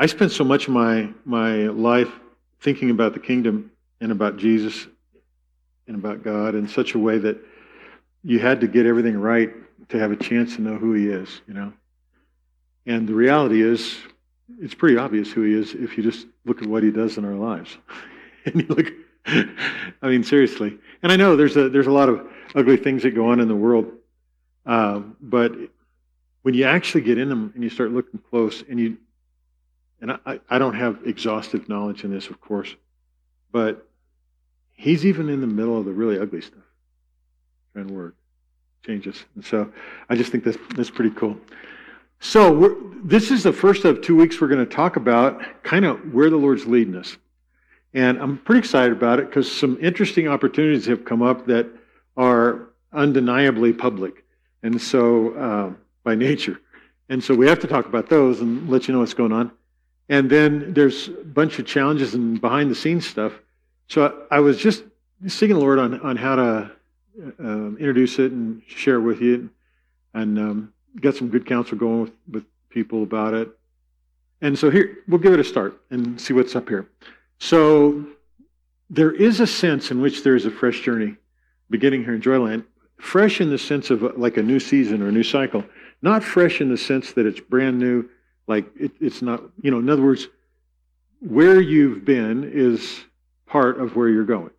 I spent so much of my, my life thinking about the kingdom and about Jesus and about God in such a way that you had to get everything right to have a chance to know who He is, you know. And the reality is, it's pretty obvious who He is if you just look at what He does in our lives. and you look, I mean, seriously. And I know there's a there's a lot of ugly things that go on in the world, uh, but when you actually get in them and you start looking close, and you and I, I don't have exhaustive knowledge in this, of course, but he's even in the middle of the really ugly stuff trying to work, changes. And so I just think that's, that's pretty cool. So this is the first of two weeks we're going to talk about kind of where the Lord's leading us. And I'm pretty excited about it because some interesting opportunities have come up that are undeniably public. And so, uh, by nature. And so we have to talk about those and let you know what's going on. And then there's a bunch of challenges and behind the scenes stuff. So I, I was just seeking the Lord on, on how to um, introduce it and share it with you, and um, some good counsel going with, with people about it. And so here, we'll give it a start and see what's up here. So there is a sense in which there is a fresh journey beginning here in Joyland. Fresh in the sense of like a new season or a new cycle, not fresh in the sense that it's brand new like it, it's not, you know, in other words, where you've been is part of where you're going.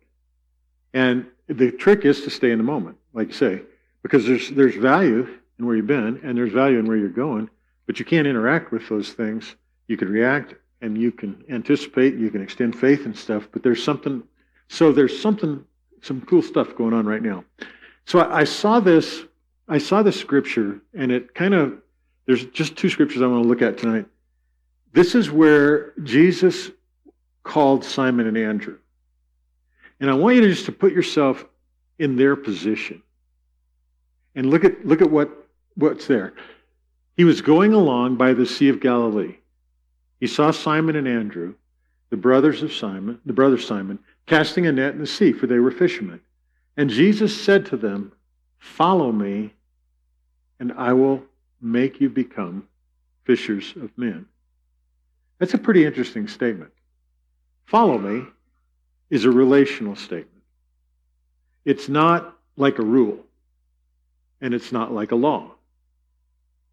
And the trick is to stay in the moment, like you say, because there's there's value in where you've been and there's value in where you're going, but you can't interact with those things. You can react and you can anticipate, you can extend faith and stuff, but there's something so there's something some cool stuff going on right now. So I, I saw this I saw this scripture and it kind of there's just two scriptures I want to look at tonight. This is where Jesus called Simon and Andrew. And I want you to just to put yourself in their position. And look at look at what, what's there. He was going along by the Sea of Galilee. He saw Simon and Andrew, the brothers of Simon, the brother Simon, casting a net in the sea, for they were fishermen. And Jesus said to them, Follow me, and I will make you become fishers of men. That's a pretty interesting statement. Follow me is a relational statement. It's not like a rule, and it's not like a law.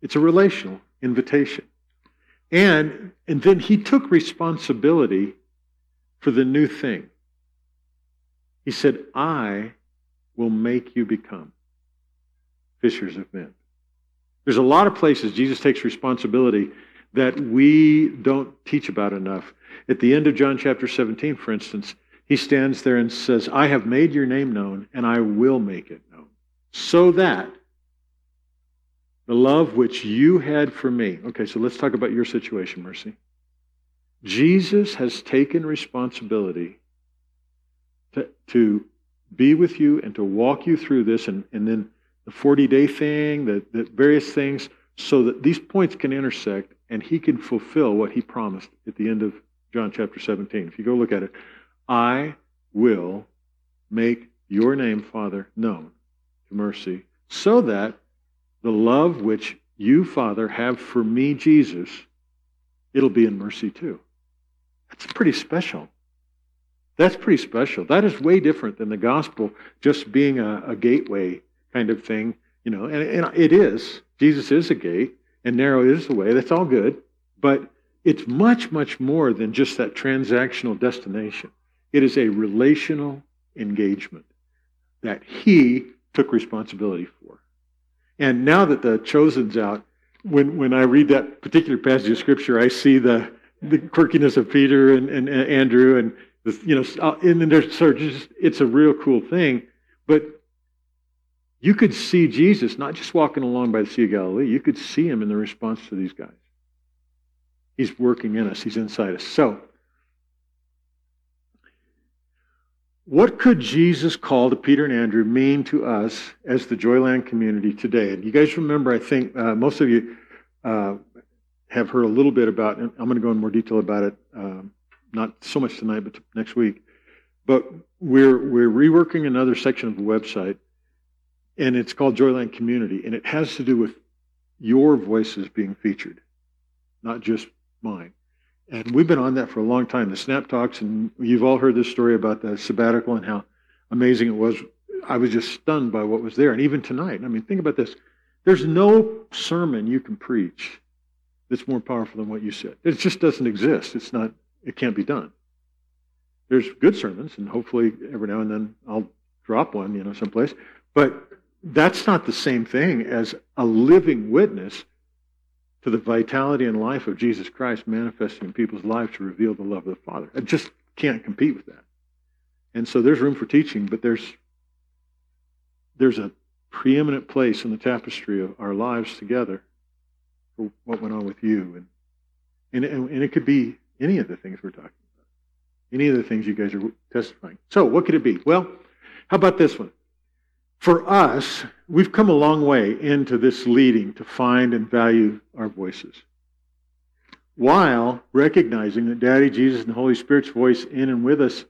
It's a relational invitation. And, and then he took responsibility for the new thing. He said, I will make you become fishers of men. There's a lot of places Jesus takes responsibility that we don't teach about enough. At the end of John chapter 17, for instance, he stands there and says, I have made your name known, and I will make it known, so that the love which you had for me. Okay, so let's talk about your situation, Mercy. Jesus has taken responsibility to, to be with you and to walk you through this and, and then the 40 day thing, the, the various things, so that these points can intersect and he can fulfill what he promised at the end of John chapter 17. If you go look at it, I will make your name, Father, known to mercy, so that the love which you, Father, have for me, Jesus, it'll be in mercy too. That's pretty special. That's pretty special. That is way different than the gospel just being a, a gateway kind of thing, you know, and, and it is. Jesus is a gate, and narrow is the way. That's all good. But it's much, much more than just that transactional destination. It is a relational engagement that he took responsibility for. And now that the chosen's out, when, when I read that particular passage of scripture, I see the, the quirkiness of Peter and, and, and Andrew, and the, you know, uh, and then there's of just, it's a real cool thing. But you could see Jesus not just walking along by the Sea of Galilee, you could see him in the response to these guys. He's working in us, he's inside us. So, what could Jesus' call to Peter and Andrew mean to us as the Joyland community today? And you guys remember, I think uh, most of you uh, have heard a little bit about, and I'm going to go in more detail about it, um, not so much tonight, but next week. But we're, we're reworking another section of the website and it's called Joyland Community, and it has to do with your voices being featured, not just mine. And we've been on that for a long time. The Snap Talks, and you've all heard this story about the sabbatical and how amazing it was. I was just stunned by what was there. And even tonight, I mean, think about this. There's no sermon you can preach that's more powerful than what you said. It just doesn't exist. It's not, it can't be done. There's good sermons, and hopefully every now and then I'll drop one, you know, someplace. But that's not the same thing as a living witness to the vitality and life of Jesus Christ manifesting in people's lives to reveal the love of the Father. I just can't compete with that. And so there's room for teaching, but there's there's a preeminent place in the tapestry of our lives together for what went on with you. And, and, and it could be any of the things we're talking about, any of the things you guys are testifying. So, what could it be? Well, how about this one? For us, we've come a long way into this leading to find and value our voices while recognizing that Daddy, Jesus, and the Holy Spirit's voice in and with us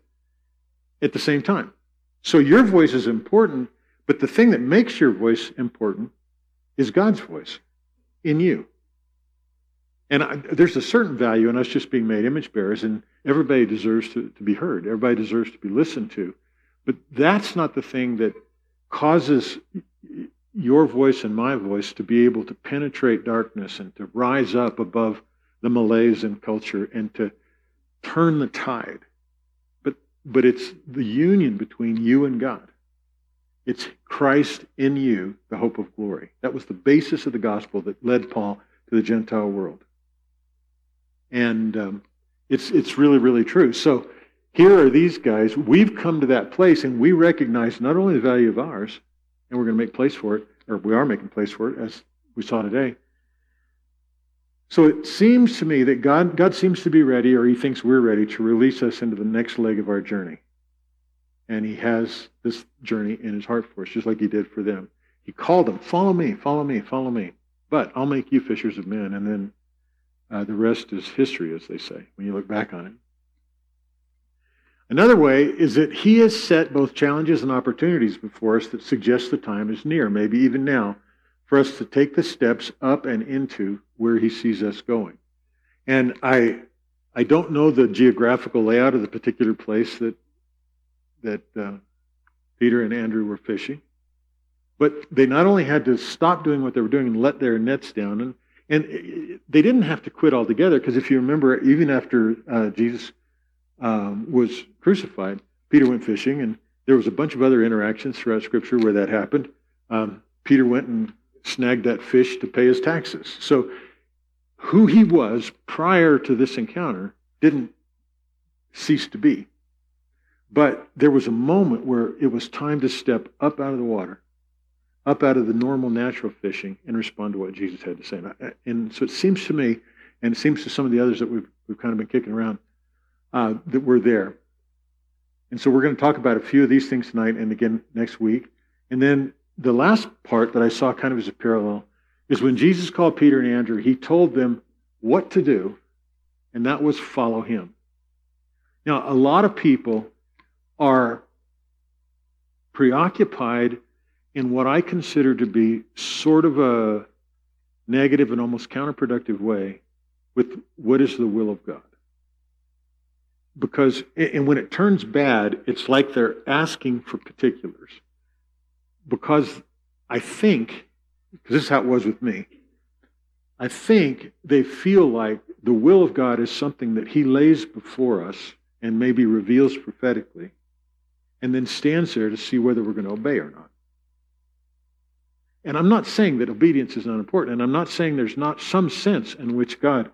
at the same time. So your voice is important, but the thing that makes your voice important is God's voice in you. And I, there's a certain value in us just being made image bearers, and everybody deserves to, to be heard. Everybody deserves to be listened to. But that's not the thing that causes your voice and my voice to be able to penetrate darkness and to rise up above the malaise in culture and to turn the tide. But, but it's the union between you and God. It's Christ in you, the hope of glory. That was the basis of the gospel that led Paul to the Gentile world. And um, it's, it's really, really true. So here are these guys. We've come to that place and we recognize not only the value of ours, and we're going to make place for it, or we are making place for it, as we saw today. So it seems to me that God, God seems to be ready, or He thinks we're ready, to release us into the next leg of our journey. And He has this journey in His heart for us, just like He did for them. He called them, Follow me, follow me, follow me. But I'll make you fishers of men. And then uh, the rest is history, as they say, when you look back on it. Another way is that he has set both challenges and opportunities before us that suggest the time is near, maybe even now, for us to take the steps up and into where he sees us going. And I, I don't know the geographical layout of the particular place that, that uh, Peter and Andrew were fishing, but they not only had to stop doing what they were doing and let their nets down, and, and they didn't have to quit altogether, because if you remember, even after uh, Jesus um, was crucified, Peter went fishing, and there was a bunch of other interactions throughout Scripture where that happened. Um, Peter went and snagged that fish to pay his taxes. So, who he was prior to this encounter didn't cease to be. But there was a moment where it was time to step up out of the water, up out of the normal natural fishing, and respond to what Jesus had to say. And, and so it seems to me, and it seems to some of the others that we've, we've kind of been kicking around, uh, that were there. And so we're going to talk about a few of these things tonight and again next week. And then the last part that I saw kind of as a parallel is when Jesus called Peter and Andrew, he told them what to do, and that was follow him. Now, a lot of people are preoccupied in what I consider to be sort of a negative and almost counterproductive way with what is the will of God because and when it turns bad it's like they're asking for particulars. Because i think because this is how it was with me i think they feel like the will of god is something that he lays before us and maybe reveals prophetically and then stands there to see whether we're going to obey or not. And i'm not saying that obedience is not important and i'm not saying there's not some sense in which god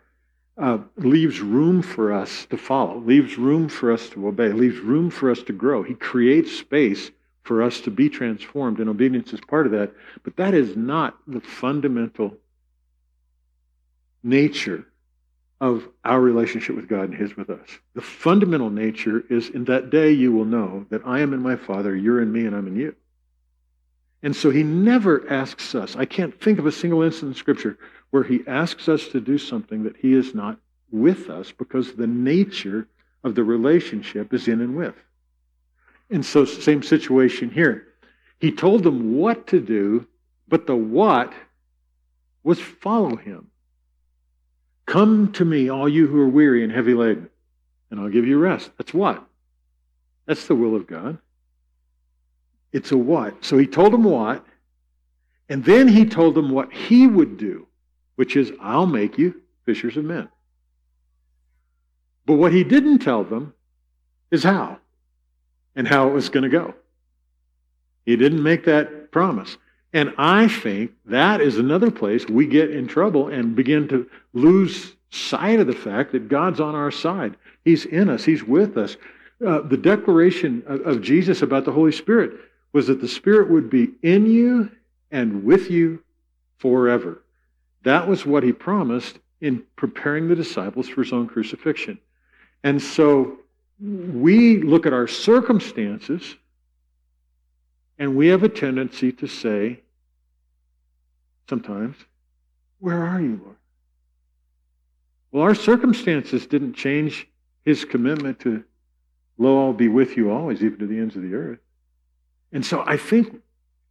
uh, leaves room for us to follow, leaves room for us to obey, leaves room for us to grow. He creates space for us to be transformed, and obedience is part of that. But that is not the fundamental nature of our relationship with God and His with us. The fundamental nature is in that day you will know that I am in my Father, you're in me, and I'm in you. And so He never asks us, I can't think of a single instance in Scripture where he asks us to do something that he is not with us because the nature of the relationship is in and with. And so, same situation here. He told them what to do, but the what was follow him. Come to me, all you who are weary and heavy laden, and I'll give you rest. That's what? That's the will of God. It's a what. So he told them what, and then he told them what he would do, which is, I'll make you fishers of men. But what he didn't tell them is how and how it was going to go. He didn't make that promise. And I think that is another place we get in trouble and begin to lose sight of the fact that God's on our side. He's in us, He's with us. Uh, the declaration of, of Jesus about the Holy Spirit was that the Spirit would be in you and with you forever. That was what He promised in preparing the disciples for His own crucifixion. And so we look at our circumstances and we have a tendency to say, sometimes, Where are you, Lord? Well, our circumstances didn't change his commitment to, Lo, I'll be with you always, even to the ends of the earth. And so I think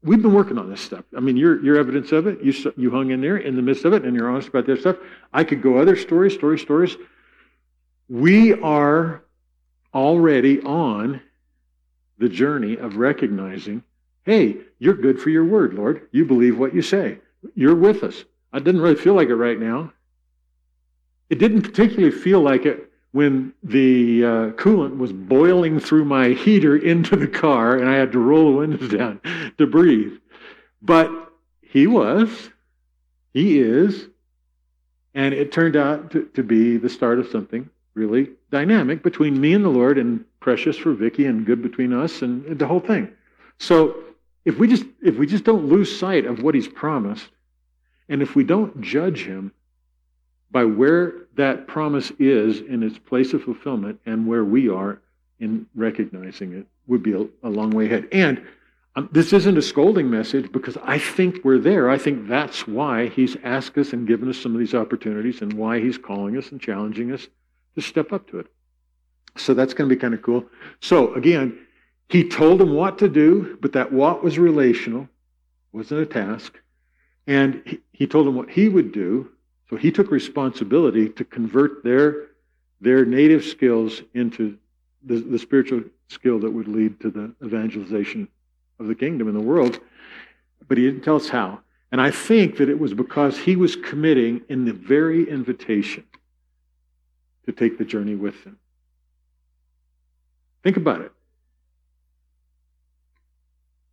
we've been working on this stuff. I mean, you're, you're evidence of it. You, you hung in there in the midst of it, and you're honest about this stuff. I could go other stories, stories, stories. We are already on the journey of recognizing hey, you're good for your word, Lord. You believe what you say. You're with us. I didn't really feel like it right now. It didn't particularly feel like it when the uh, coolant was boiling through my heater into the car and I had to roll the windows down to breathe. But he was, he is, and it turned out to, to be the start of something really dynamic between me and the Lord and precious for Vicky and good between us and, and the whole thing. So if we just if we just don't lose sight of what he's promised, and if we don't judge him by where that promise is in its place of fulfillment and where we are in recognizing it, would be a, a long way ahead. And um, this isn't a scolding message because I think we're there. I think that's why he's asked us and given us some of these opportunities and why he's calling us and challenging us to step up to it. So that's going to be kind of cool. So again, he told them what to do, but that what was relational, wasn't a task. And he, he told them what he would do. So he took responsibility to convert their, their native skills into the, the spiritual skill that would lead to the evangelization of the kingdom in the world. But he didn't tell us how. And I think that it was because he was committing in the very invitation to take the journey with them. Think about it.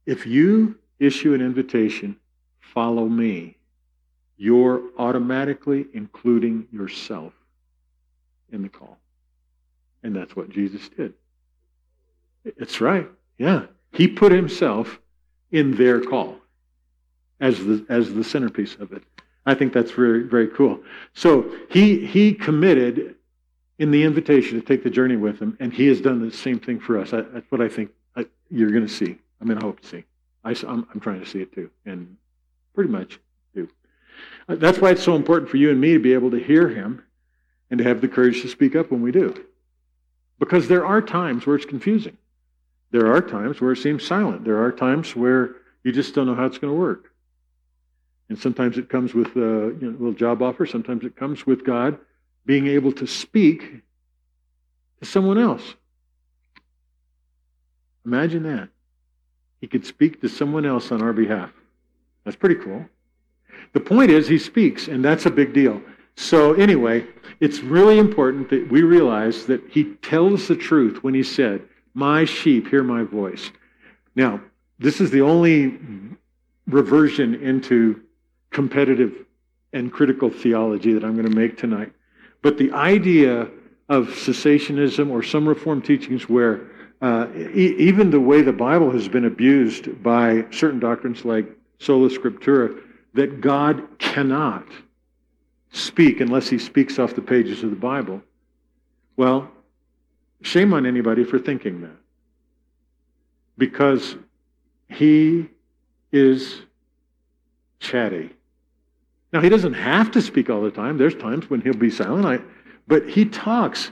If you issue an invitation, follow me, you're automatically including yourself in the call. And that's what Jesus did. It's right. Yeah. He put himself in their call as the, as the centerpiece of it. I think that's very, very cool. So he, he committed in the invitation to take the journey with him, and he has done the same thing for us. I, that's what I think I, you're going to see. I mean, I hope to see. I, am I'm trying to see it too, and pretty much. Uh, that's why it's so important for you and me to be able to hear him and to have the courage to speak up when we do. Because there are times where it's confusing. There are times where it seems silent. There are times where you just don't know how it's going to work. And sometimes it comes with uh, you know, a little job offer. Sometimes it comes with God being able to speak to someone else. Imagine that. He could speak to someone else on our behalf. That's pretty cool. The point is, he speaks, and that's a big deal. So, anyway, it's really important that we realize that he tells the truth when he said, My sheep hear my voice. Now, this is the only reversion into competitive and critical theology that I'm going to make tonight. But the idea of cessationism or some Reformed teachings where uh, e- even the way the Bible has been abused by certain doctrines like sola scriptura, that God cannot speak unless he speaks off the pages of the Bible. Well, shame on anybody for thinking that. Because he is chatty. Now, he doesn't have to speak all the time. There's times when he'll be silent. I, but he talks.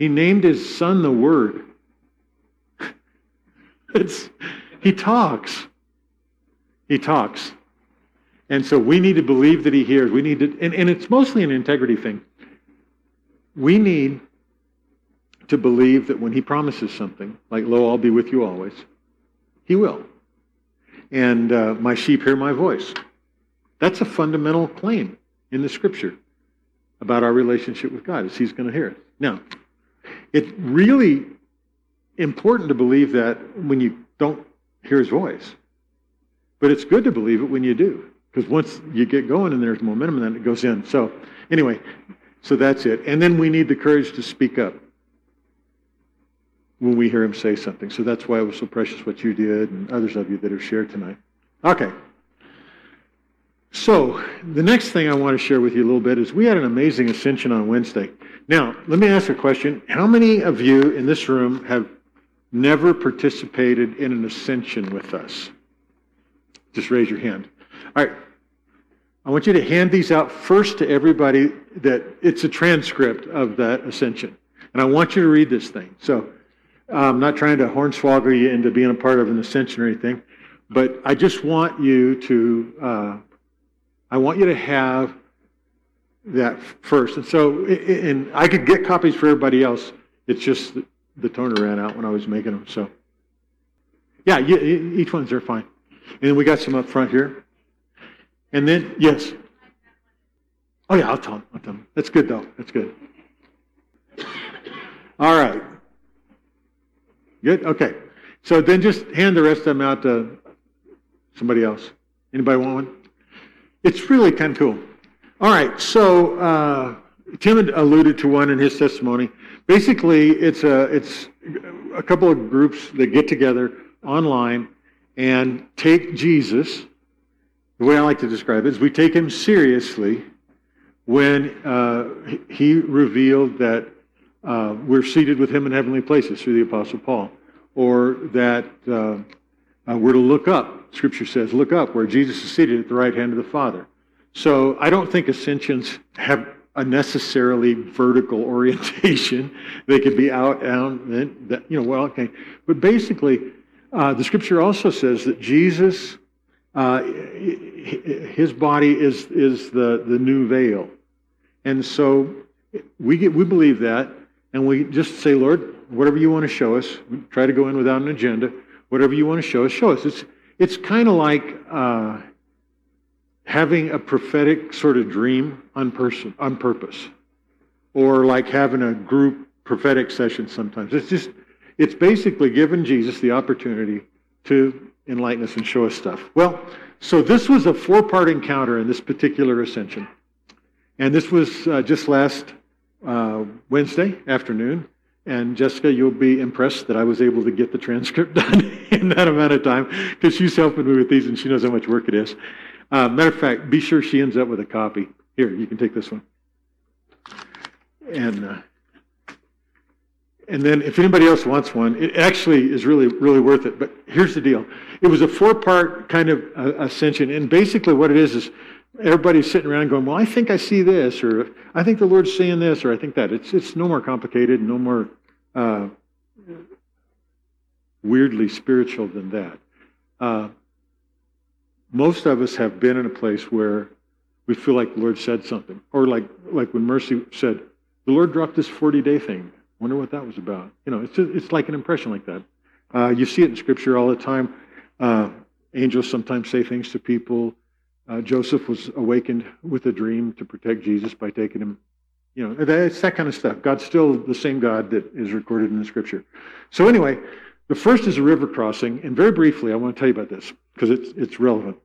He named his son the Word. It's, he talks. He talks. And so we need to believe that he hears. We need to, and, and it's mostly an integrity thing. We need to believe that when he promises something, like, Lo, I'll be with you always, he will. And uh, my sheep hear my voice. That's a fundamental claim in the scripture about our relationship with God, is he's going to hear it. Now, it's really important to believe that when you don't hear his voice. But it's good to believe it when you do. Because once you get going and there's momentum, then it goes in. So, anyway, so that's it. And then we need the courage to speak up when we hear him say something. So that's why it was so precious what you did and others of you that have shared tonight. Okay. So, the next thing I want to share with you a little bit is we had an amazing ascension on Wednesday. Now, let me ask a question. How many of you in this room have never participated in an ascension with us? Just raise your hand. All right. I want you to hand these out first to everybody that it's a transcript of that ascension. And I want you to read this thing. So I'm not trying to hornswoggle you into being a part of an ascension or anything, but I just want you to, uh, I want you to have that first. And so, and I could get copies for everybody else. It's just the toner ran out when I was making them. So, yeah, each one's are fine. And we got some up front here. And then, yes. Oh, yeah, I'll tell. I'll tell. That's good, though. That's good. All right. Good? Okay. So then just hand the rest of them out to somebody else. Anybody want one? It's really kind of cool. All right. So uh, Tim alluded to one in his testimony. Basically, it's a, it's a couple of groups that get together online and take Jesus the way I like to describe it is we take him seriously when uh, he revealed that uh, we're seated with him in heavenly places through the Apostle Paul, or that uh, uh, we're to look up. Scripture says, look up where Jesus is seated at the right hand of the Father. So I don't think ascensions have a necessarily vertical orientation. they could be out, down, then, you know, well, okay. But basically, uh, the Scripture also says that Jesus uh, his body is, is the, the new veil. And so we, get, we believe that, and we just say, Lord, whatever you want to show us, we try to go in without an agenda. Whatever you want to show us, show us. It's, it's kind of like uh, having a prophetic sort of dream on, person, on purpose, or like having a group prophetic session sometimes. It's just, it's basically giving Jesus the opportunity to enlighten us and show us stuff. Well, so this was a four part encounter in this particular ascension. And this was uh, just last uh, Wednesday afternoon. And Jessica, you'll be impressed that I was able to get the transcript done in that amount of time because she's helping me with these and she knows how much work it is. Uh, matter of fact, be sure she ends up with a copy. Here, you can take this one. And uh, and then if anybody else wants one, it actually is really, really worth it. But here's the deal. It was a four-part kind of uh, ascension. And basically what it is is everybody's sitting around going, well, I think I see this, or I think the Lord's saying this, or I think that. It's, it's no more complicated, no more uh, weirdly spiritual than that. Uh, most of us have been in a place where we feel like the Lord said something. Or like, like when Mercy said, the Lord dropped this 40-day thing. Wonder what that was about. You know, it's, just, it's like an impression like that. Uh, you see it in Scripture all the time. Uh, angels sometimes say things to people. Uh, Joseph was awakened with a dream to protect Jesus by taking him. You know, it's that kind of stuff. God's still the same God that is recorded in the Scripture. So anyway, the first is a river crossing, and very briefly, I want to tell you about this because it's it's relevant.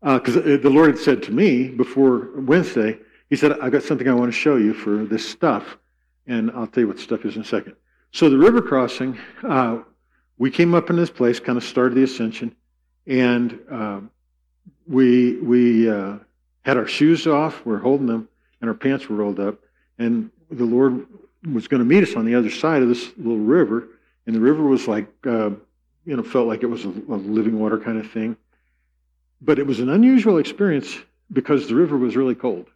Because uh, the Lord had said to me before Wednesday, He said, "I've got something I want to show you for this stuff." And I'll tell you what the stuff is in a second. So the river crossing, uh, we came up in this place, kind of started the ascension, and uh, we we uh, had our shoes off, we're holding them, and our pants were rolled up, and the Lord was going to meet us on the other side of this little river, and the river was like, uh, you know, felt like it was a, a living water kind of thing, but it was an unusual experience because the river was really cold,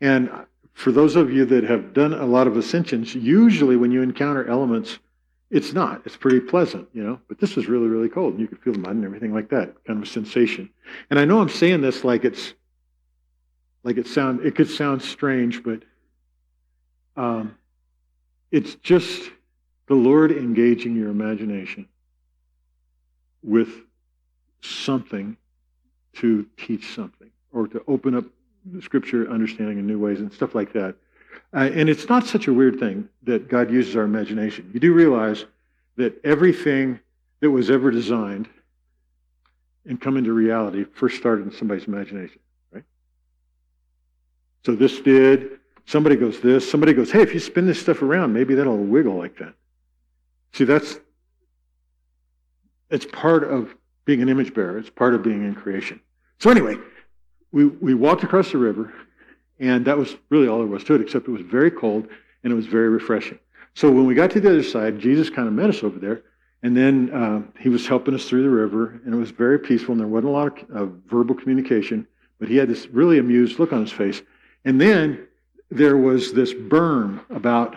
and for those of you that have done a lot of ascensions, usually when you encounter elements it's not. It's pretty pleasant, you know. But this was really, really cold, and you could feel the mud and everything like that, kind of a sensation. And I know I'm saying this like it's like it sound it could sound strange, but um, it's just the Lord engaging your imagination with something to teach something or to open up scripture understanding in new ways and stuff like that. Uh, and it's not such a weird thing that God uses our imagination. You do realize that everything that was ever designed and come into reality first started in somebody's imagination, right? So this did, somebody goes this, somebody goes, hey, if you spin this stuff around, maybe that'll wiggle like that. See, that's it's part of being an image bearer. It's part of being in creation. So anyway, we, we walked across the river, and that was really all there was to it, except it was very cold and it was very refreshing. So when we got to the other side, Jesus kind of met us over there, and then uh, he was helping us through the river, and it was very peaceful, and there wasn't a lot of verbal communication, but he had this really amused look on his face. And then there was this berm about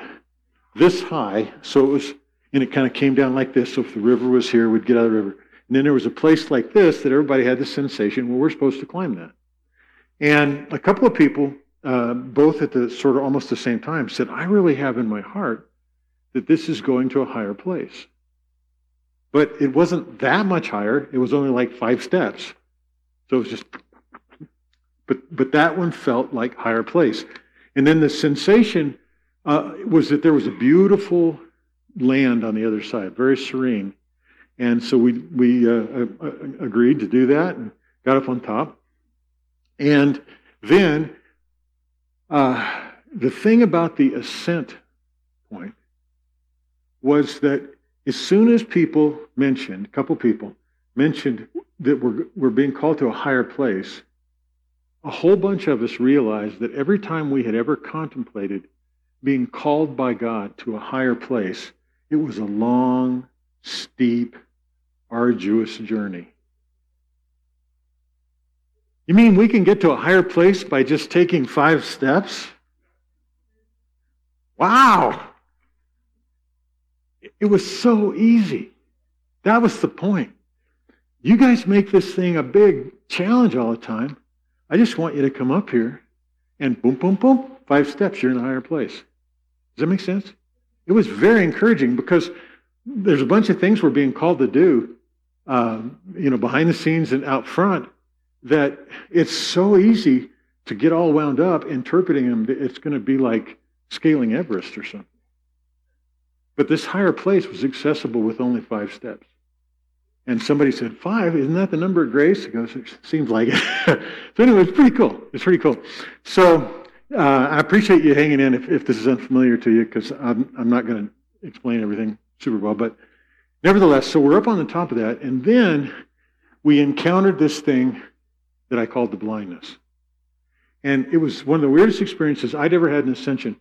this high, so it was and it kind of came down like this. So if the river was here, we'd get out of the river. And then there was a place like this that everybody had the sensation, well, we're supposed to climb that. And a couple of people, uh, both at the sort of almost the same time, said, I really have in my heart that this is going to a higher place. But it wasn't that much higher. It was only like five steps. So it was just, but, but that one felt like higher place. And then the sensation uh, was that there was a beautiful land on the other side, very serene. And so we, we uh, uh, agreed to do that and got up on top. And then uh, the thing about the ascent point was that as soon as people mentioned, a couple people mentioned that we're, we're being called to a higher place, a whole bunch of us realized that every time we had ever contemplated being called by God to a higher place, it was a long, steep, arduous journey. You mean we can get to a higher place by just taking five steps? Wow! It was so easy. That was the point. You guys make this thing a big challenge all the time. I just want you to come up here and boom, boom, boom, five steps, you're in a higher place. Does that make sense? It was very encouraging because there's a bunch of things we're being called to do, um, you know, behind the scenes and out front, that it's so easy to get all wound up interpreting them. It's going to be like scaling Everest or something. But this higher place was accessible with only five steps. And somebody said, Five? Isn't that the number of grace? It goes, It seems like it. so, anyway, it's pretty cool. It's pretty cool. So, uh, I appreciate you hanging in if, if this is unfamiliar to you, because I'm, I'm not going to explain everything super well. But nevertheless, so we're up on the top of that, and then we encountered this thing that I called the blindness. And it was one of the weirdest experiences I'd ever had in Ascension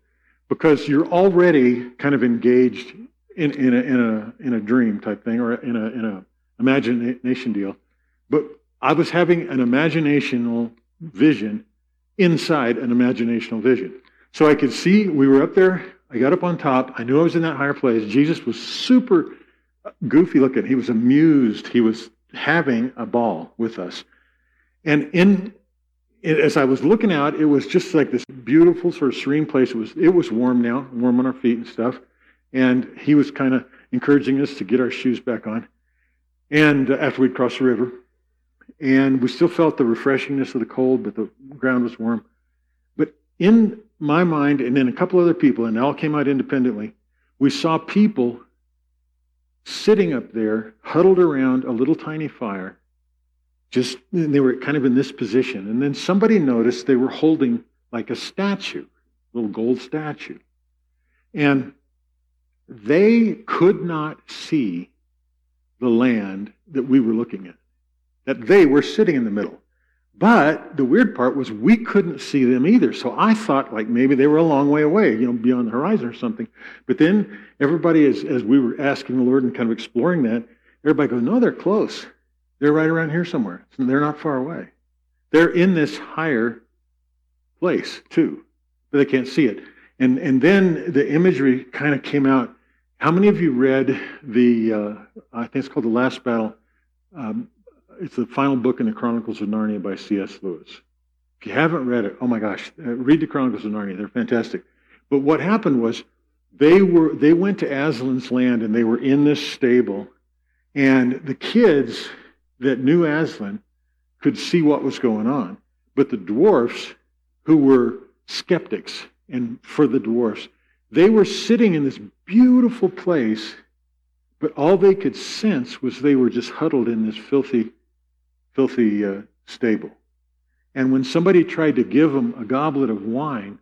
because you're already kind of engaged in, in, a, in, a, in a dream type thing or in a, in a imagination deal. But I was having an imaginational vision inside an imaginational vision. So I could see we were up there. I got up on top. I knew I was in that higher place. Jesus was super goofy looking. He was amused. He was having a ball with us. And in as I was looking out, it was just like this beautiful sort of serene place. It was it was warm now, warm on our feet and stuff. And he was kind of encouraging us to get our shoes back on. And uh, after we'd crossed the river, and we still felt the refreshingness of the cold, but the ground was warm. But in my mind, and then a couple other people, and they all came out independently, we saw people sitting up there, huddled around a little tiny fire. Just they were kind of in this position. And then somebody noticed they were holding like a statue, a little gold statue. And they could not see the land that we were looking at that they were sitting in the middle. But the weird part was we couldn't see them either. So I thought like maybe they were a long way away, you know, beyond the horizon or something. But then everybody, as, as we were asking the Lord and kind of exploring that, everybody goes, no, they're close. They're right around here somewhere. They're not far away. They're in this higher place too, but they can't see it. And, and then the imagery kind of came out How many of you read the, uh, I think it's called The Last Battle? Um, it's the final book in the Chronicles of Narnia by C.S. Lewis. If you haven't read it, oh my gosh, uh, read the Chronicles of Narnia. They're fantastic. But what happened was they were they went to Aslan's land and they were in this stable, and the kids that knew Aslan could see what was going on, but the dwarfs, who were skeptics, and for the dwarfs, they were sitting in this beautiful place, but all they could sense was they were just huddled in this filthy, filthy uh, stable. And when somebody tried to give them a goblet of wine,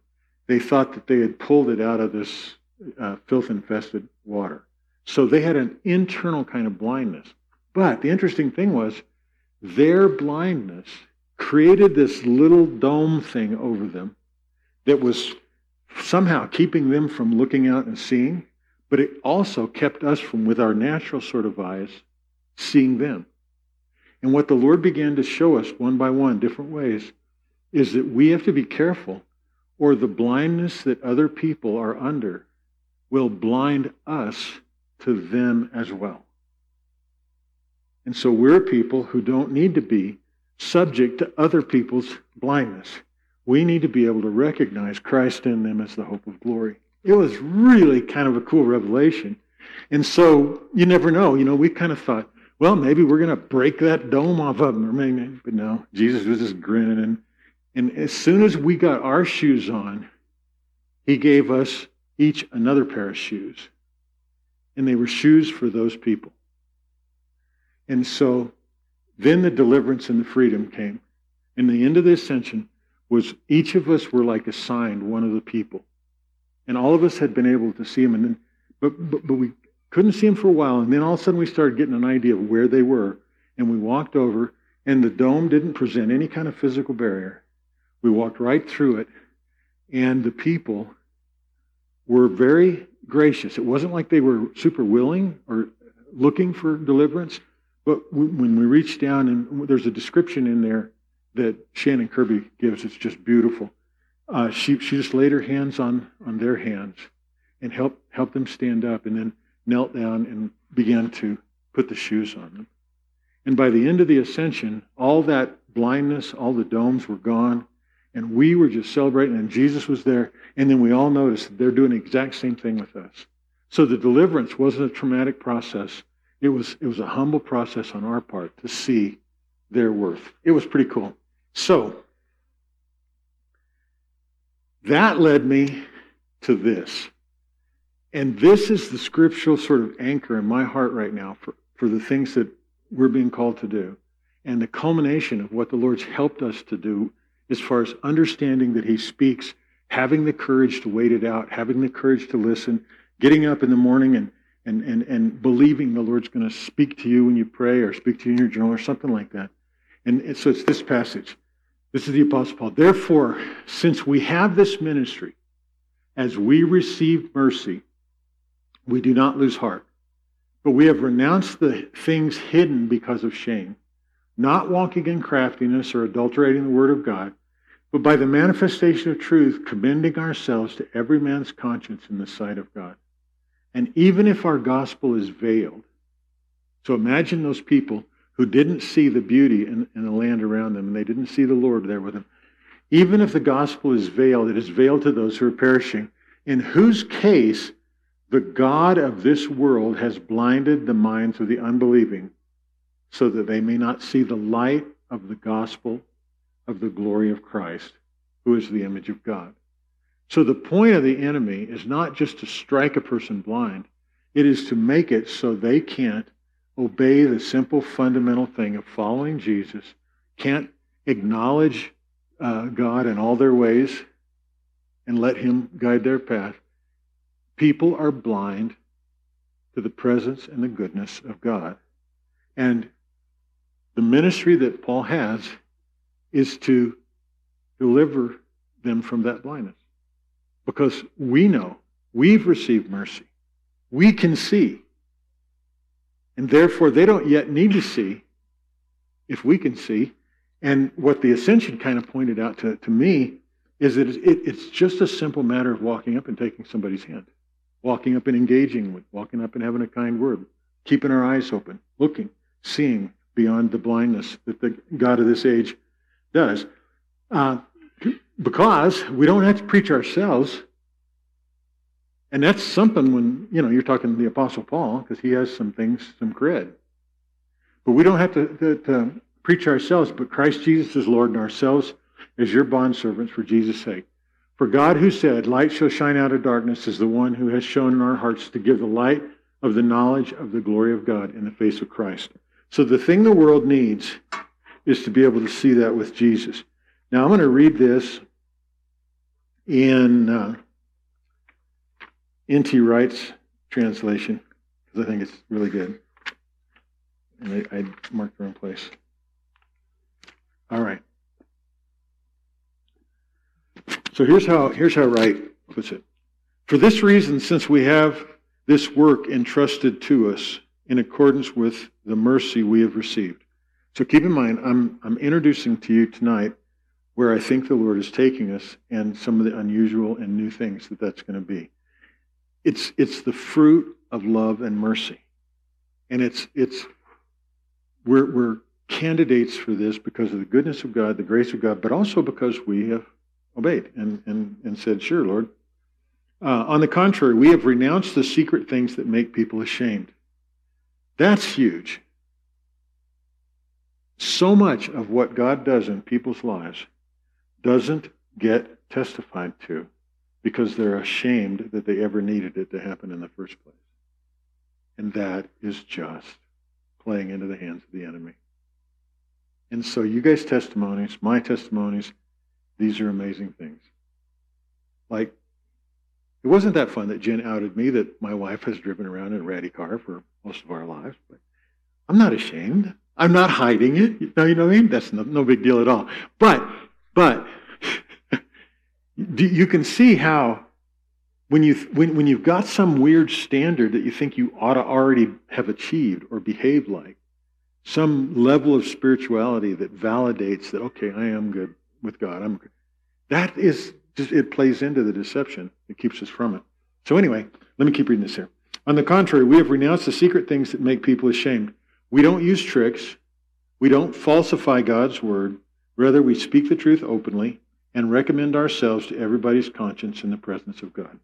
they thought that they had pulled it out of this uh, filth infested water. So they had an internal kind of blindness. But the interesting thing was, their blindness created this little dome thing over them that was somehow keeping them from looking out and seeing, but it also kept us from, with our natural sort of eyes, seeing them. And what the Lord began to show us one by one, different ways, is that we have to be careful, or the blindness that other people are under will blind us to them as well. And so we're people who don't need to be subject to other people's blindness. We need to be able to recognize Christ in them as the hope of glory. It was really kind of a cool revelation. And so you never know. You know, we kind of thought, well, maybe we're going to break that dome off of them. Or maybe, but no, Jesus was just grinning. And, and as soon as we got our shoes on, he gave us each another pair of shoes. And they were shoes for those people. And so then the deliverance and the freedom came. And the end of the ascension was each of us were like assigned one of the people. And all of us had been able to see them. And then, but, but, but we couldn't see them for a while. And then all of a sudden we started getting an idea of where they were. And we walked over, and the dome didn't present any kind of physical barrier. We walked right through it. And the people were very gracious. It wasn't like they were super willing or looking for deliverance, but when we reached down, and there's a description in there that Shannon Kirby gives, it's just beautiful. Uh, she, she just laid her hands on, on their hands and helped, helped them stand up, and then knelt down and began to put the shoes on them. And by the end of the ascension, all that blindness, all the domes were gone. And we were just celebrating, and Jesus was there. And then we all noticed that they're doing the exact same thing with us. So the deliverance wasn't a traumatic process. It was, it was a humble process on our part to see their worth. It was pretty cool. So, that led me to this. And this is the scriptural sort of anchor in my heart right now for, for the things that we're being called to do. And the culmination of what the Lord's helped us to do as far as understanding that He speaks, having the courage to wait it out, having the courage to listen, getting up in the morning and, and, and, and believing the Lord's going to speak to you when you pray or speak to you in your journal or something like that. And so it's this passage. This is the Apostle Paul. Therefore, since we have this ministry, as we receive mercy, we do not lose heart. But we have renounced the things hidden because of shame, not walking in craftiness or adulterating the word of God, but by the manifestation of truth, commending ourselves to every man's conscience in the sight of God. And even if our gospel is veiled, so imagine those people who didn't see the beauty in, in, the land around them and they didn't see the Lord there with them. Even if the gospel is veiled, it is veiled to those who are perishing, in whose case the God of this world has blinded the minds of the unbelieving so that they may not see the light of the gospel of the glory of Christ, who is the image of God. So the point of the enemy is not just to strike a person blind, it is to make it so they can't obey the simple fundamental thing of following Jesus, can't acknowledge uh, God in all their ways and let Him guide their path. People are blind to the presence and the goodness of God. And the ministry that Paul has is to deliver them from that blindness. Because we know we've received mercy. We can see. And therefore, they don't yet need to see if we can see. And what the ascension kind of pointed out to, to me is that it, it's just a simple matter of walking up and taking somebody's hand. walking up and engaging with, walking up and having a kind word, keeping our eyes open, looking, seeing beyond the blindness that the God of this age does. Uh, because we don't have to preach ourselves. And that's something when, you know, you're talking to the Apostle Paul, because he has some things, some cred. But we don't have to, to, to preach ourselves, but Christ Jesus is Lord and ourselves as your bondservants for Jesus' sake. For God, who said, Light shall shine out of darkness, is the one who has shown in our hearts to give the light of the knowledge of the glory of God in the face of Christ. So the thing the world needs is to be able to see that with Jesus. Now I'm going to read this in uh, N.T. Wright's translation because I think it's really good. And I, I marked the wrong place. All right. So here's how here's how Wright puts it. For this reason, since we have this work entrusted to us in accordance with the mercy we have received. So keep in mind, I'm I'm introducing to you tonight where I think the Lord is taking us and some of the unusual and new things that that's going to be. It's it's the fruit of love and mercy, and it's it's we're we're candidates for this because of the goodness of God, the grace of God, but also because we have obeyed and, and, and said, Sure, Lord. Uh, on the contrary, we have renounced the secret things that make people ashamed. That's huge. So much of what God does in people's lives doesn't get testified to because they're ashamed that they ever needed it to happen in the first place. And that is just playing into the hands of the enemy. And so, you guys' testimonies, my testimonies, these are amazing things. Like, it wasn't that fun that Jen outed me that my wife has driven around in a ratty car for most of our lives, but I'm not ashamed. I'm not hiding it. You know, you know what I mean? That's no, no big deal at all. But, but, you can see how when, you, when, when you've got some weird standard that you think you ought to already have achieved or behave like, some level of spirituality that validates that, okay, I am good with God. I'm good. That is just, it plays into the deception. It keeps us from it. So, anyway, let me keep reading this here. On the contrary, we have renounced the secret things that make people ashamed. We don't use tricks. We don't falsify God's word. Rather, we speak the truth openly and recommend ourselves to everybody's conscience in the presence of God.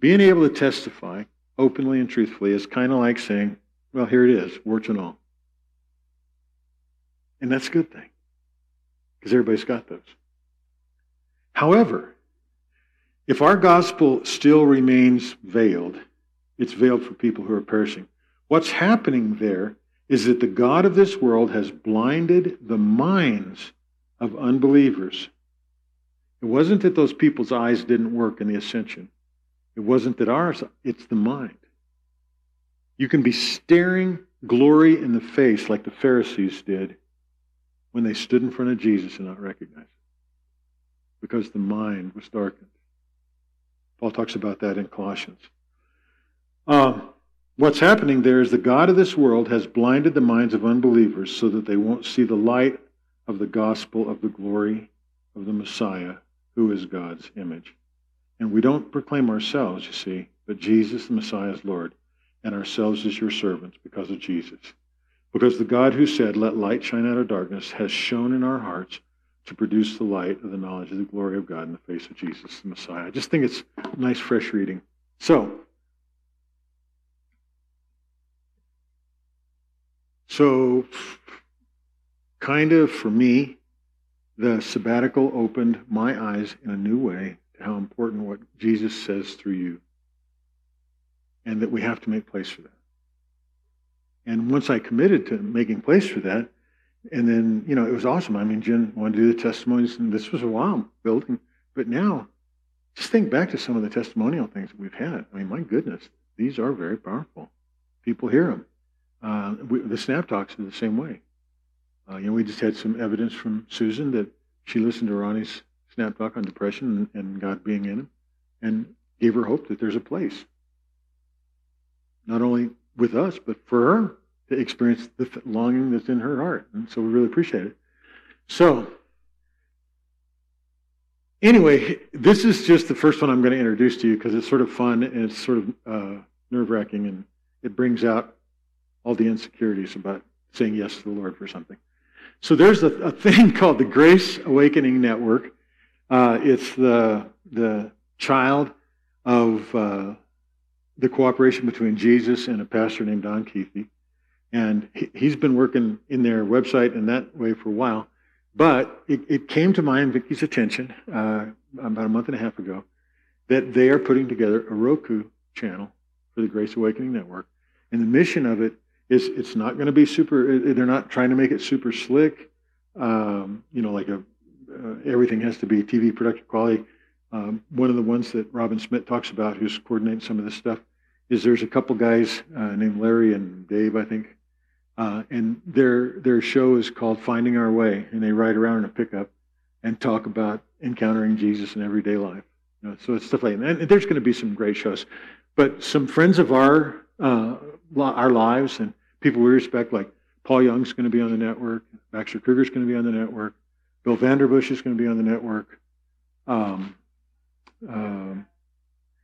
Being able to testify openly and truthfully is kind of like saying, well, here it is, warts and all. And that's a good thing because everybody's got those. However, if our gospel still remains veiled, it's veiled for people who are perishing. What's happening there is that the God of this world has blinded the minds of unbelievers. It wasn't that those people's eyes didn't work in the ascension. It wasn't that ours, it's the mind. You can be staring glory in the face like the Pharisees did when they stood in front of Jesus and not recognize it because the mind was darkened. Paul talks about that in Colossians. Um, what's happening there is the God of this world has blinded the minds of unbelievers so that they won't see the light of the gospel of the glory of the Messiah, who is God's image. And we don't proclaim ourselves, you see, but Jesus, the Messiah, is Lord and ourselves as your servants because of Jesus. Because the God who said, Let light shine out of darkness, has shone in our hearts to produce the light of the knowledge of the glory of God in the face of Jesus, the Messiah. I just think it's nice, fresh reading. So, so kind of for me, the sabbatical opened my eyes in a new way to how important what Jesus says through you and that we have to make place for that. And once I committed to making place for that, and then, you know, it was awesome. I mean, Jen wanted to do the testimonies, and this was a while building. But now, just think back to some of the testimonial things that we've had. I mean, my goodness, these are very powerful. People hear them. Uh, we, the Snap Talks are the same way. Uh, you know, we just had some evidence from Susan that she listened to Ronnie's Snap Talk on depression and, and God being in him and gave her hope that there's a place not only with us, but for her to experience the longing that's in her heart. And so we really appreciate it. So, anyway, this is just the first one I'm going to introduce to you because it's sort of fun and it's sort of uh, nerve wracking and it brings out all the insecurities about saying yes to the Lord for something. So there's a, a thing called the Grace Awakening Network. Uh, it's the the child of uh, the cooperation between Jesus and a pastor named Don Keathley. And he, has been working in their website in that way for a while. But it, it came to my and Vicky's attention uh, about a month and a half ago that they are putting together a Roku channel for the Grace Awakening Network. And the mission of it is it's not going to be super, they're not trying to make it super slick. Um, you know, like a, uh, everything has to be TV production quality. Um, one of the ones that Robin Smith talks about, who's coordinating some of this stuff, is there's a couple guys uh, named Larry and Dave, I think, uh, and their their show is called Finding Our Way, and they ride around in a pickup and talk about encountering Jesus in everyday life. You know, so it's stuff like that. And there's going to be some great shows, but some friends of our uh, our lives and people we respect, like Paul Young's going to be on the network, Baxter Kruger's going to be on the network, Bill Vanderbush is going to be on the network. Um, um,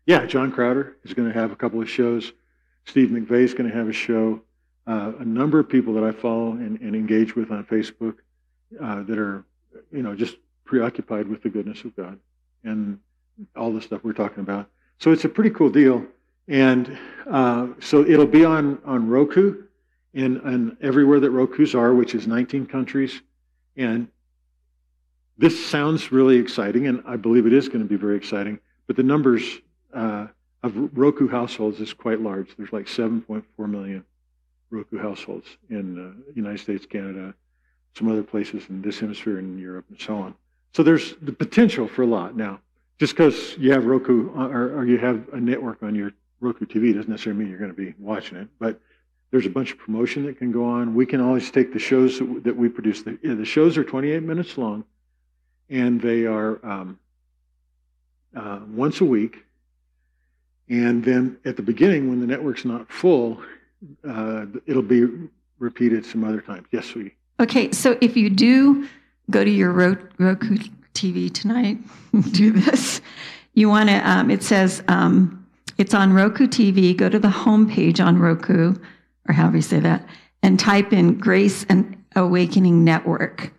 yeah, John Crowder is going to have a couple of shows. Steve McVey is going to have a show. Uh, a number of people that I follow and, and engage with on Facebook uh, that are, you know, just preoccupied with the goodness of God and all the stuff we're talking about. So it's a pretty cool deal. And uh, so it'll be on, on Roku and, and everywhere that Roku's are, which is 19 countries. And this sounds really exciting, and I believe it is going to be very exciting. But the numbers uh, of Roku households is quite large. There's like 7.4 million Roku households in the uh, United States, Canada, some other places in this hemisphere in Europe, and so on. So there's the potential for a lot. Now, just because you have Roku uh, or, or, you have a network on your Roku TV doesn't necessarily mean you're going to be watching it. But there's a bunch of promotion that can go on. We can always take the shows that, we produce. The, shows are 28 minutes long, and they are um, uh, once a week. And then at the beginning, when the network's not full, uh, it'll be repeated some other times. Yes, sweetie. Okay, so if you do go to your Roku TV tonight, do this. You want to, um, it says um, it's on Roku TV. Go to the home page on Roku, or however you say that, and type in Grace and Awakening Network.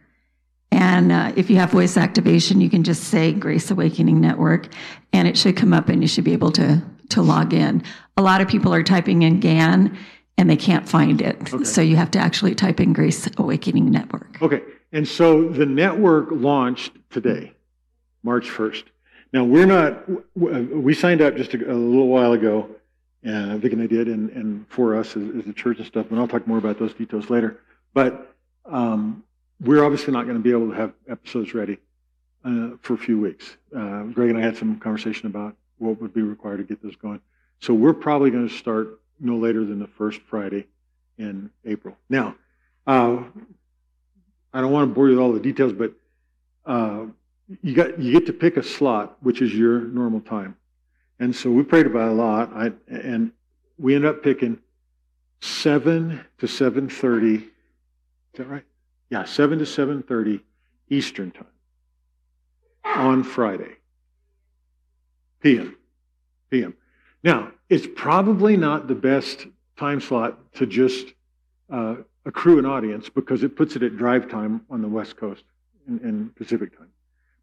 And uh, if you have voice activation, you can just say Grace Awakening Network, and it should come up and you should be able to, to log in. A lot of people are typing in GAN and they can't find it. Okay. So you have to actually type in Grace Awakening Network. Okay. And so the network launched today, March 1st. Now we're not, we signed up just a, a little while ago, and uh, Vic and I did, and, and for us as, as, the church and stuff, and I'll talk more about those details later. But um, we're obviously not going to be able to have episodes ready uh, for a few weeks. Uh, Greg and I had some conversation about what would be required to get this going. So we're probably going to start no later than the first Friday in April. Now, uh, I don't want to bore you with all the details, but uh, you got you get to pick a slot, which is your normal time. And so we prayed about a lot, I, and we ended up picking seven to seven thirty. Is that right? Yeah, seven to seven thirty Eastern time on Friday. PM. PM. Now, it's probably not the best time slot to just uh, accrue an audience because it puts it at drive time on the West Coast in, Pacific time.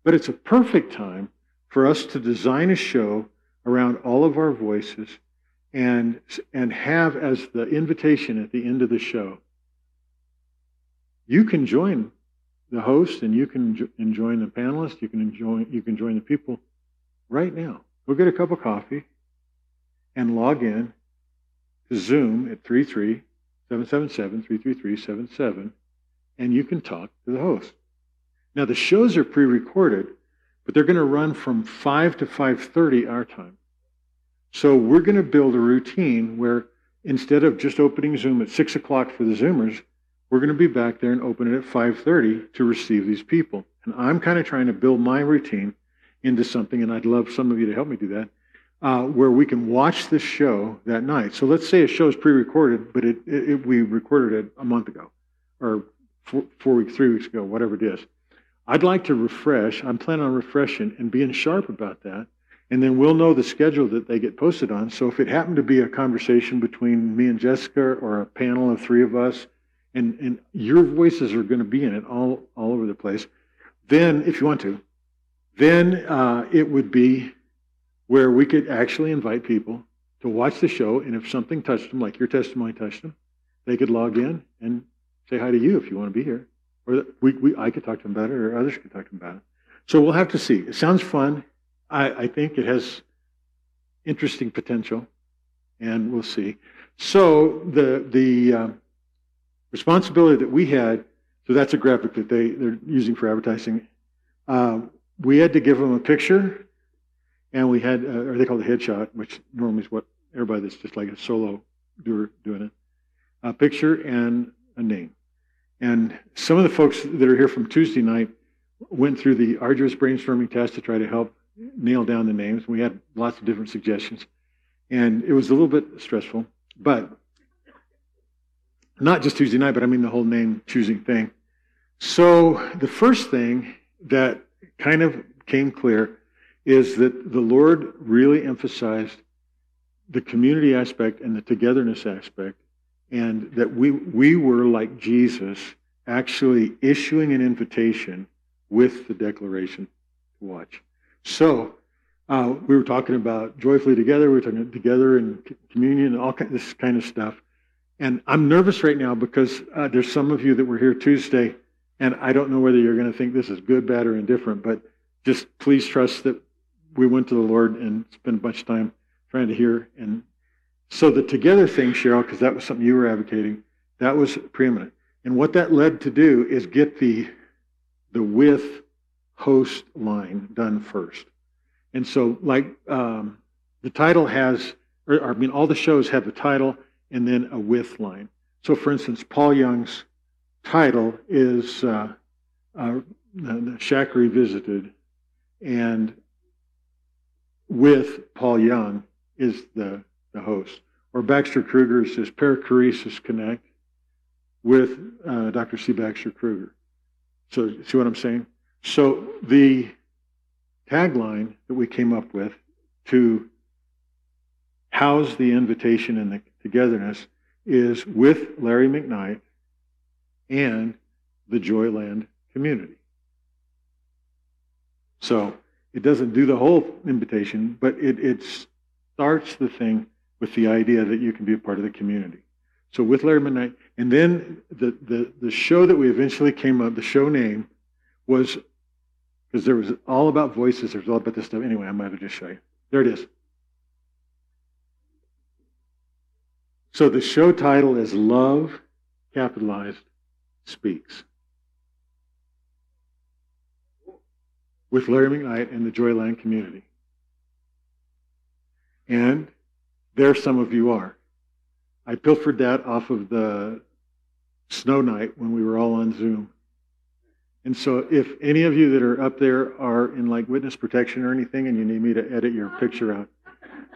But it's a perfect time for us to design a show around all of our voices and, and have as the invitation at the end of the show, you can join the host and you can join the panelists, you can enjoy, you can join the people right now. Go get a cup of coffee and log in to Zoom at 33 777 333 and you can talk to the host. Now the shows are pre-recorded, but they're going to run from 5 to 5:30 our time. So we're going to build a routine where instead of just opening Zoom at 6 o'clock for the Zoomers, we're going to be back there and open it at 5:30 to receive these people. And I'm kind of trying to build my routine into something, and I'd love some of you to help me do that uh, where we can watch this show that night. So let's say a show is pre-recorded, but it, it, we recorded it a month ago, or four, four, weeks, three weeks ago, whatever it is. I'd like to refresh. I'm planning on refreshing and being sharp about that. And then we'll know the schedule that they get posted on. So if it happened to be a conversation between me and Jessica or a panel of three of us, and, and your voices are going to be in it all, all over the place, then, if you want to, then uh, it would be where we could actually invite people to watch the show. And if something touched them, like your testimony touched them, they could log in and say hi to you if you want to be here. Or we, we, I could talk to them about it, or others could talk to them about it. So we'll have to see. It sounds fun. I, I think it has interesting potential, and we'll see. So the the uh, responsibility that we had, so that's a graphic that they they're using for advertising. Uh, we had to give them a picture, and we had, uh, or they call it a headshot, which normally is what everybody that's just like a solo doer doing it, a picture and a name. And some of the folks that are here from Tuesday night went through the arduous brainstorming test to try to help nail down the names. We had lots of different suggestions. And it was a little bit stressful, but not just Tuesday night, but I mean the whole name choosing thing. So the first thing that kind of came clear is that the Lord really emphasized the community aspect and the togetherness aspect, and that we, we were like Jesus, actually issuing an invitation with the declaration to watch. So uh, we were talking about joyfully together. We were talking together in communion and all kind, this kind of stuff. And I'm nervous right now because uh, there's some of you that were here Tuesday, and I don't know whether you're going to think this is good, bad, or indifferent. But just please trust that we went to the Lord and spent a bunch of time trying to hear. And so the together thing, Cheryl, because that was something you were advocating, that was preeminent. And what that led to do is get the the with host line done first. And so, like, um, the title has, or, or, I mean, all the shows have the title and then a with line. So, for instance, Paul Young's title is uh, uh, Shack Revisited, and with Paul Young is the, the host. Or Baxter Kruger says Perichoresis Connect with uh, Dr. C. Baxter Kruger. So, see what I'm saying? So the tagline that we came up with to house the invitation and the togetherness is with Larry McKnight and the Joyland community. So it doesn't do the whole invitation, but it, it starts the thing with the idea that you can be a part of the community. So with Larry McKnight, and then the, the, the show that we eventually came up, the show name was because there was all about voices, there's all about this stuff. Anyway, I might have just show you. There it is. So the show title is Love, capitalized, Speaks. With Larry McKnight and the Joyland community. And there some of you are. I pilfered that off of the snow night when we were all on Zoom. And so if any of you that are up there are in like witness protection or anything and you need me to edit your picture out,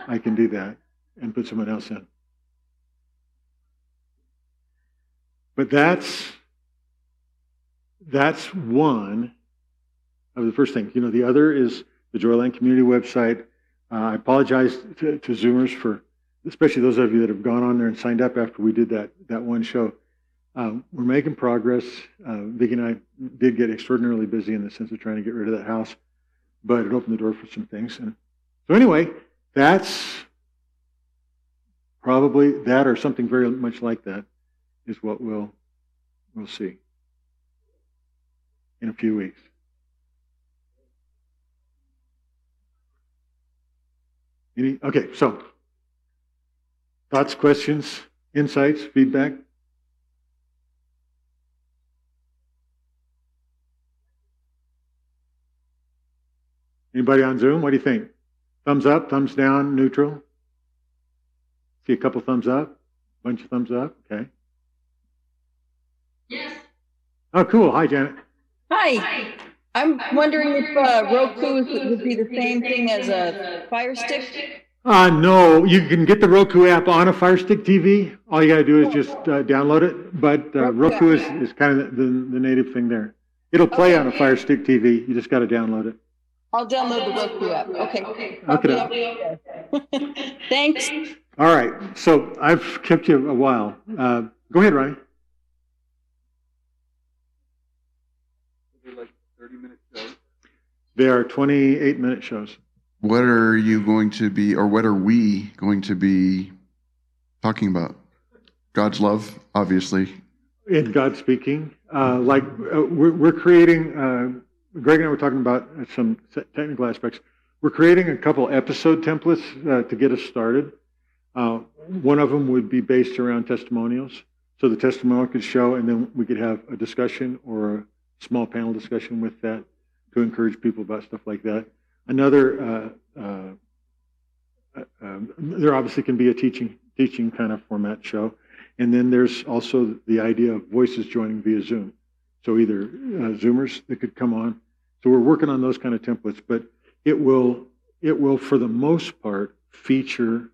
I can do that and put someone else in. But that's that's one of the first things. You know, the other is the Joyland Community website. Uh, I apologize to, to Zoomers for, especially those of you that have gone on there and signed up after we did that that one show. Um, we're making progress. Uh, Vicki and I did get extraordinarily busy in the sense of trying to get rid of that house, but it opened the door for some things. And so, anyway, that's probably that or something very much like that is what we'll we'll see in a few weeks. Any, okay, so thoughts, questions, insights, feedback? Anybody on Zoom? What do you think? Thumbs up, thumbs down, neutral? See a couple thumbs up, bunch of thumbs up. Okay. Yes. Oh, cool. Hi, Janet. Hi. I'm wondering if uh, Roku would be the same thing as a Fire Stick. Uh, no, you can get the Roku app on a Fire Stick TV. All you got to do is just uh, download it. But uh, Roku is, is kind of the, the native thing there. It'll play Okay. on a Fire Stick TV. You just got to download it. I'll download the Roku app. Okay. Okay. Okay. Thanks. All right. So I've kept you a while. Uh, go ahead, Ronnie. They are 28 minute shows. What are you going to be, or what are we going to be talking about? God's love, obviously. in God speaking. Uh, like uh, we're, we're creating, uh, Greg and I were talking about some technical aspects. We're creating a couple episode templates uh, to get us started. Uh, one of them would be based around testimonials. So the testimonial could show, and then we could have a discussion or a small panel discussion with that to encourage people about stuff like that. Another, uh, uh, uh, um, there obviously can be a teaching teaching kind of format show. And then there's also the idea of voices joining via Zoom. So either uh, Zoomers that could come on. So we're working on those kind of templates, but it will, it will for the most part feature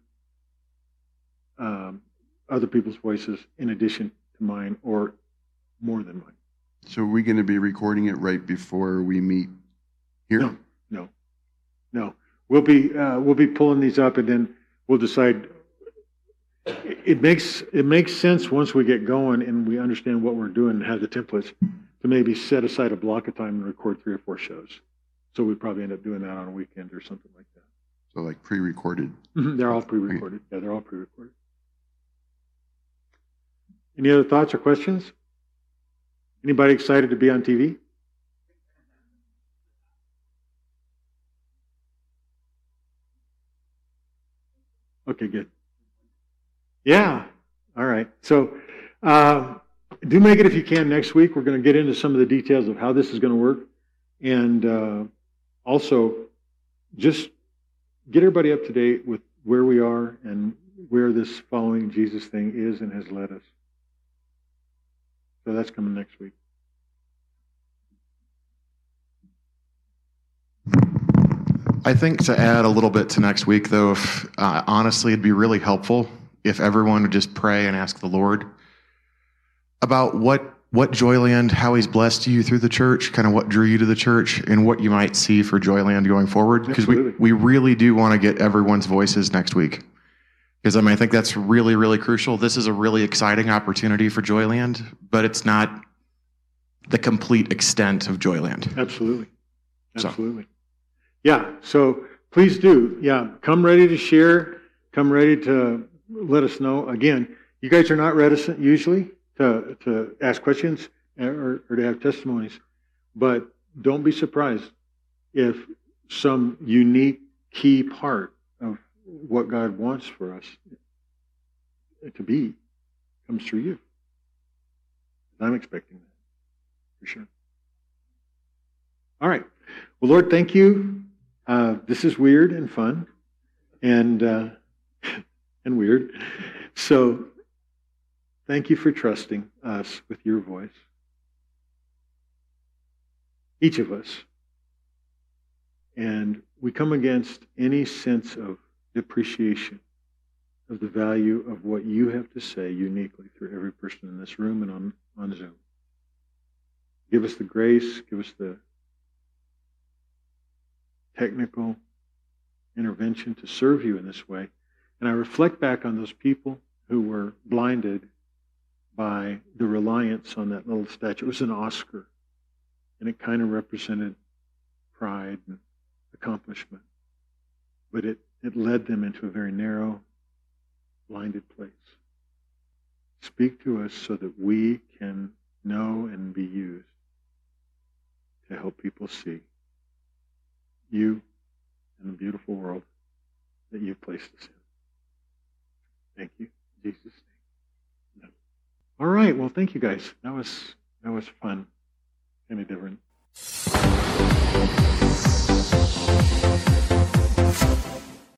um, other people's voices in addition to mine or more than mine. So are we going to be recording it right before we meet here? No. No. We'll be uh, we'll be pulling these up, and then we'll decide. It it makes it makes sense once we get going and we understand what we're doing and have the templates to maybe set aside a block of time and record three or four shows. So we probably end up doing that on a weekend or something like that. So like pre-recorded. Mhm, They're all pre-recorded. Yeah, they're all pre-recorded. Any other thoughts or questions? Anybody excited to be on TV? Okay, good. Yeah. All right. So uh, do make it if you can next week. We're going to get into some of the details of how this is going to work. And uh, also, just get everybody up to date with where we are and where this following Jesus thing is and has led us. So that's coming next week. I think to add a little bit to next week, though, if, uh, honestly, it'd be really helpful if everyone would just pray and ask the Lord about what what Joyland, how He's blessed you through the church, kind of what drew you to the church, and what you might see for Joyland going forward. Because we we really do want to get everyone's voices next week. Because I mean, I think that's really really crucial. This is a really exciting opportunity for Joyland, but it's not the complete extent of Joyland. Absolutely. So- Absolutely. Yeah. So please do. Yeah. Come ready to share. Come ready to let us know. Again, you guys are not reticent usually to, to ask questions or, or to have testimonies, but don't be surprised if some unique key part of what God wants for us to be comes through you. I'm expecting that for sure. All right. Well, Lord, thank you. Uh, this is weird and fun, and uh, and weird. So, thank you for trusting us with your voice. Each of us, and we come against any sense of depreciation of the value of what you have to say uniquely through every person in this room and on, on Zoom. Give us the grace, give us the technical intervention to serve you in this way. And I reflect back on those people who were blinded by the reliance on that little statue. It was an Oscar, and it kind of represented pride and accomplishment. But it, it led them into a very narrow, blinded place. Speak to us so that we can know and be used to help people see you and the beautiful world that you've placed us in. Thank you. In Jesus' name. Amen. All right. Well, thank you guys. That was that was fun. Kind different.